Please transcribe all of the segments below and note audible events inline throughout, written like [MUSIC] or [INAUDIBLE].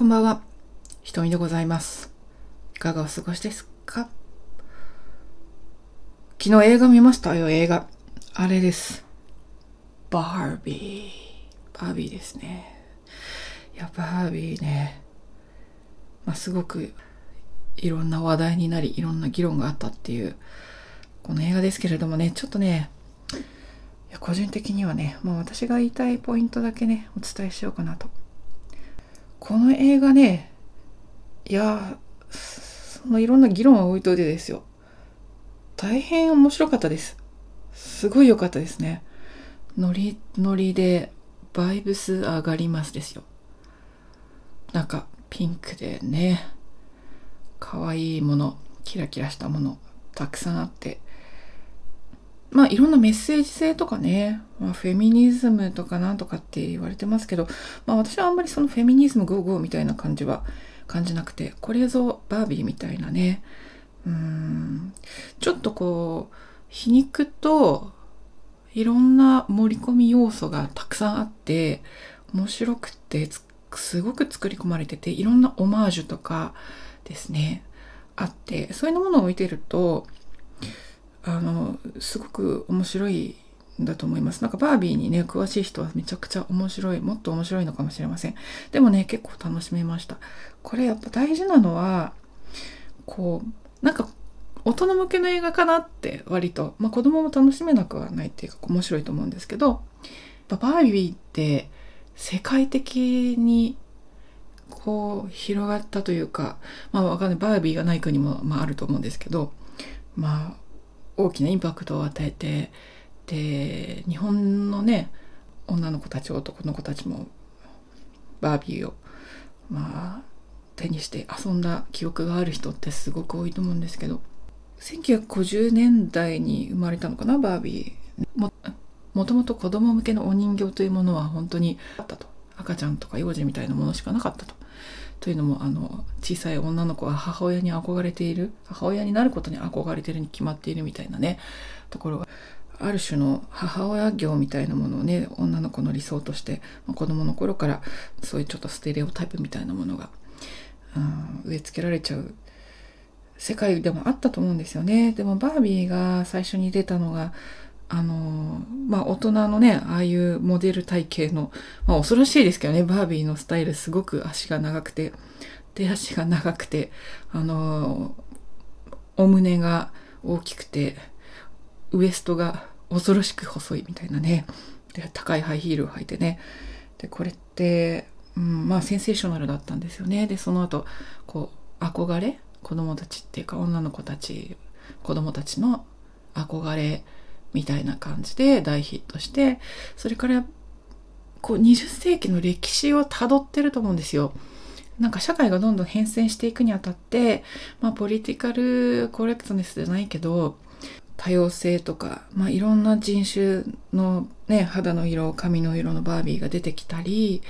こんばんは。ひとみでございます。いかがお過ごしですか？昨日映画見ましたよ、映画。あれです。バービー。バービーですね。いや、バービーね。まあ、すごくいろんな話題になり、いろんな議論があったっていう、この映画ですけれどもね、ちょっとね、いや個人的にはね、もう私が言いたいポイントだけね、お伝えしようかなと。この映画ね、いや、そのいろんな議論は置いといてですよ。大変面白かったです。すごい良かったですね。ノリノリでバイブス上がりますですよ。なんかピンクでね、可愛いもの、キラキラしたもの、たくさんあって。まあいろんなメッセージ性とかね、まあ、フェミニズムとかなんとかって言われてますけど、まあ私はあんまりそのフェミニズムゴーゴーみたいな感じは感じなくて、これぞバービーみたいなね、うん、ちょっとこう、皮肉といろんな盛り込み要素がたくさんあって、面白くてすごく作り込まれてて、いろんなオマージュとかですね、あって、そういうものを見てると、あのすごく面白いんだと思います。なんかバービーにね詳しい人はめちゃくちゃ面白いもっと面白いのかもしれません。でもね結構楽しめました。これやっぱ大事なのはこうなんか大人向けの映画かなって割と、まあ、子供も楽しめなくはないっていうか面白いと思うんですけどバービーって世界的にこう広がったというかまあわかんないバービーがない国も、まあ、あると思うんですけどまあ大きなインパクトを与えてで日本のね女の子たち男の子たちもバービーをまあ手にして遊んだ記憶がある人ってすごく多いと思うんですけど1950年代に生まれたのかなバービー。もともと子供向けのお人形というものは本当にあったと。赤ちゃんとか幼児みたいなものしかなかったと。というのもあの小さい女の子は母親に憧れている母親になることに憧れているに決まっているみたいなねところがある種の母親業みたいなものをね女の子の理想として、まあ、子供の頃からそういうちょっとステレオタイプみたいなものが、うん、植え付けられちゃう世界でもあったと思うんですよね。でもバービーが最初に出たのがあのまあ大人のねああいうモデル体型の、まあ、恐ろしいですけどねバービーのスタイルすごく足が長くて手足が長くてあのお胸が大きくてウエストが恐ろしく細いみたいなねで高いハイヒールを履いてね。でこれって、うん、まあセンセーショナルだったんですよね。でその後こう憧れ子供たちっていうか女の子たち子供たちの憧れみたいな感じで大ヒットしてそれからこう20世紀の歴史をたどってると思うんですよ。なんか社会がどんどん変遷していくにあたって、まあ、ポリティカルコレクトネスじゃないけど多様性とか、まあ、いろんな人種の、ね、肌の色髪の色のバービーが出てきたり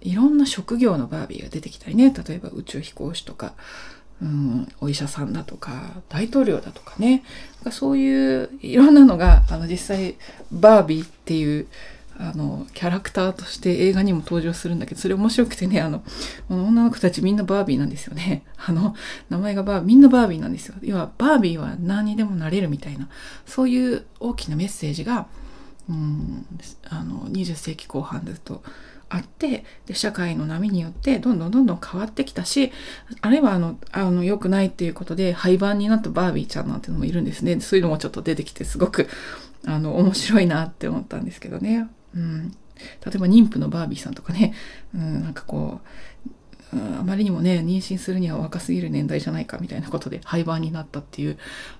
いろんな職業のバービーが出てきたりね例えば宇宙飛行士とかうん、お医者さんだとか大統領だとかね。そういういろんなのがあの実際バービーっていうあのキャラクターとして映画にも登場するんだけどそれ面白くてねあの女の子たちみんなバービーなんですよね。[LAUGHS] あの名前がバーみんなバービーなんですよ。要はバービーは何にでもなれるみたいなそういう大きなメッセージが、うん、あの20世紀後半ずっとあってで社会の波によってどんどんどんどん変わってきたしあるいはあのあの良くないっていうことで廃盤になったバービーちゃんなんてのもいるんですね。そういうのもちょっと出てきてすごくあの面白いなって思ったんですけどね、うん、例えば妊婦のバービーさんとかね、うん、なんかこう、あまりにもね妊娠するには若すぎる年代じゃないかみたいなことで廃盤になったっていう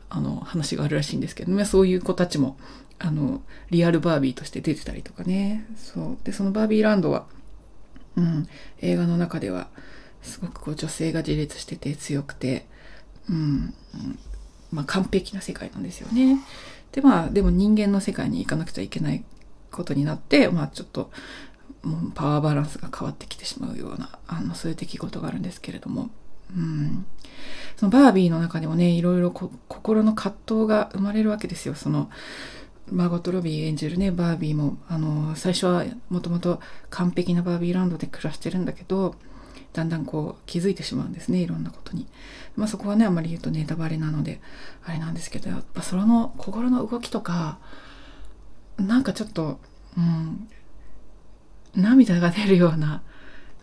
あの話があるらしいんですけど、ね、そういう子たちもあのリアルバービーとして出てたりとかねそうでそのバービーランドは、うん、映画の中ではすごくこう女性が自立してて強くて、うんまあ、完璧な世界なんですよね。でまあでも人間の世界に行かなくちゃいけないことになって、まあ、ちょっともうパワーバランスが変わってきてしまうようなあのそういう出来事があるんですけれども。うん、そのバービーの中でもねいろいろ心の葛藤が生まれるわけですよそのマーゴット・ロビー演じるねバービーもあの最初はもともと完璧なバービーランドで暮らしてるんだけどだんだんこう気づいてしまうんですねいろんなことに。まあそこはねあんまり言うとネタバレなのであれなんですけどやっぱその心の動きとかなんかちょっと、うん、涙が出るような、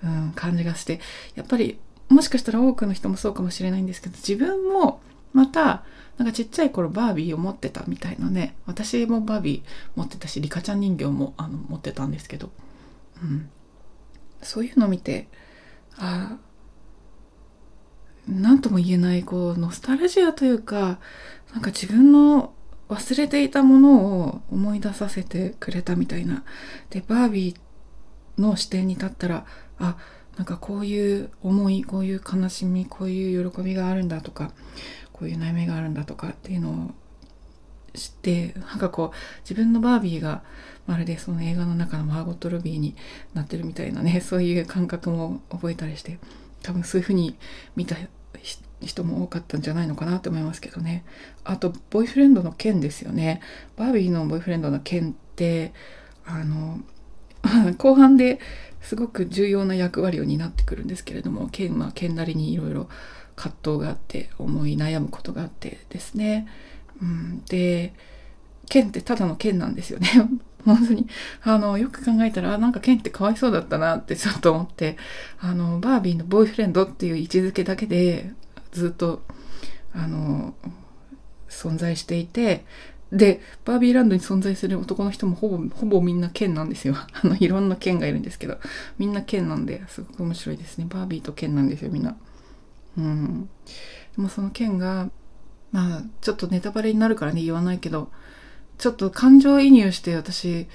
うん、感じがしてやっぱりもしかしたら多くの人もそうかもしれないんですけど自分もまたなんかちっちゃい頃バービーを持ってたみたいなね。私もバービー持ってたしリカちゃん人形もあの持ってたんですけど、うん、そういうのを見てあ何とも言えないこうノスタルジアというかなんか自分の忘れていたものを思い出させてくれたみたいな。でバービーの視点に立ったらあなんかこういう思いこういう悲しみこういう喜びがあるんだとかこういう悩みがあるんだとかっていうのを知ってなんかこう自分のバービーがまるでその映画の中のマーゴット・ロビーになってるみたいなね [LAUGHS] そういう感覚も覚えたりして多分そういう風に見た人も多かったんじゃないのかなと思いますけどね。あとボーイフレンドのケンですよね。バービーのボーイフレンドのケンってあの [LAUGHS] 後半ですごく重要な役割を担ってくるんですけれどもケンはケンなりにいろいろ葛藤があって思い悩むことがあってですね、うん、でケンってただのケンなんですよね。[LAUGHS] 本当に。あのよく考えたらなんかケンってかわいそうだったなってちょっと思って。あのバービーのボーイフレンドっていう位置づけだけでずっとあの存在していて。でバービーランドに存在する男の人もほぼほぼみんな剣なんですよ。[LAUGHS] あのいろんな剣がいるんですけどみんな剣なんですごく面白いですね。バービーと剣なんですよみんな。うん。でもその剣がまあちょっとネタバレになるからね言わないけどちょっと感情移入して私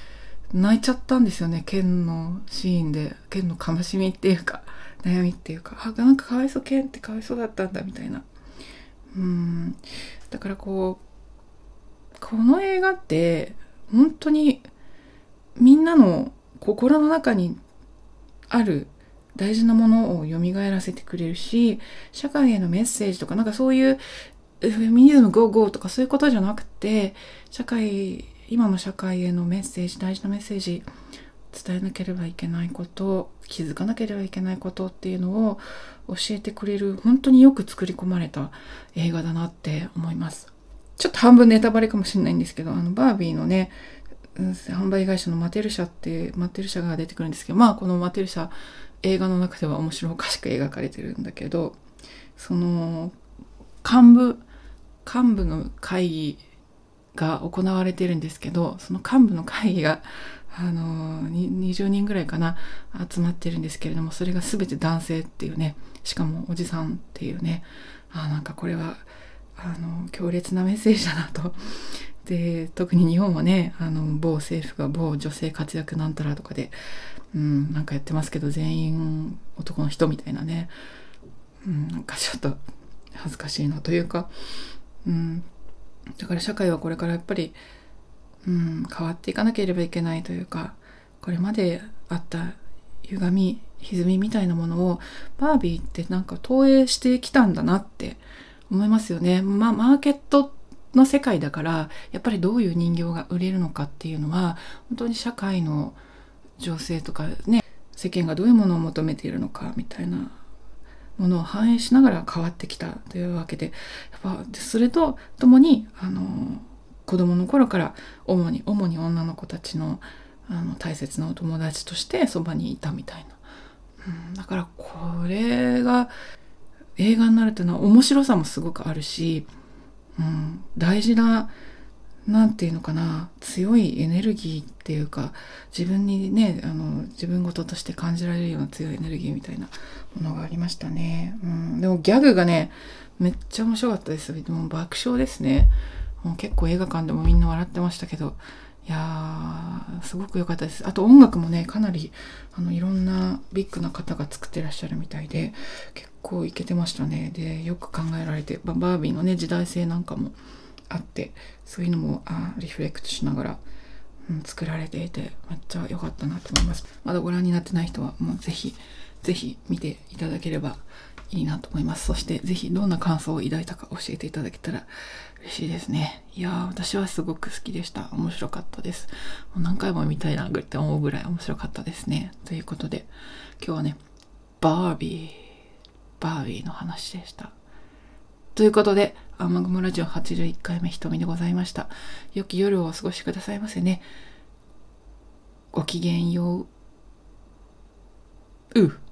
泣いちゃったんですよね剣のシーンで。剣の悲しみっていうか [LAUGHS] 悩みっていうか。あなんかかわいそう剣ってかわいそうだったんだみたいな。うん。だからこうこの映画って本当にみんなの心の中にある大事なものを蘇らせてくれるし社会へのメッセージとかなんかそういうフェミニズムゴーゴーとかそういうことじゃなくて社会今の社会へのメッセージ大事なメッセージ伝えなければいけないこと気づかなければいけないことっていうのを教えてくれる本当によく作り込まれた映画だなって思います。ちょっと半分ネタバレかもしれないんですけどあのバービーのね販売会社のマテル社ってマテル社が出てくるんですけどまあこのマテル社映画の中では面白おかしく描かれてるんだけどその幹部幹部の会議が行われてるんですけどその幹部の会議があの20人ぐらいかな集まってるんですけれどもそれが全て男性っていうねしかもおじさんっていうねあなんかこれはあの強烈なメッセージだなとで特に日本はねあの某政府が某女性活躍なんたらとかで、うん、なんかやってますけど全員男の人みたいなね、うん、なんかちょっと恥ずかしいなというか、うん、だから社会はこれからやっぱり、うん、変わっていかなければいけないというかこれまであった歪み歪みみたいなものをバービーってなんか投影してきたんだなって思いますよね。まあ、マーケットの世界だからやっぱりどういう人形が売れるのかっていうのは本当に社会の情勢とかね世間がどういうものを求めているのかみたいなものを反映しながら変わってきたというわけでやっぱそれとともにあの子供の頃から主に主に女の子たちのあの大切なお友達としてそばにいたみたいな、うん、だからこれが映画になるというのは面白さもすごくあるし、うん、大事な何て言うのかな強いエネルギーっていうか自分にねあの自分事として感じられるような強いエネルギーみたいなものがありましたね、うん、でもギャグがねめっちゃ面白かったです。でも爆笑ですね。もう結構映画館でもみんな笑ってましたけどやーすごく良かったです。あと音楽もねかなりあのいろんなビッグな方が作ってらっしゃるみたいで結構いけてましたね。でよく考えられてバービーのね時代性なんかもあってそういうのもあリフレクトしながら、うん、作られていてめっちゃ良かったなと思います。まだご覧になってない人はもうぜひぜひ見ていただければいいなと思います。そしてぜひどんな感想を抱いたか教えていただけたら嬉しいですね。いやー、私はすごく好きでした。面白かったです。もう何回も見たいなって思うぐらい面白かったですね。ということで、今日はね、バービー、バービーの話でした。ということで、アマグモラジオ81回目瞳でございました。良き夜をお過ごしくださいませね。ごきげんよう。う。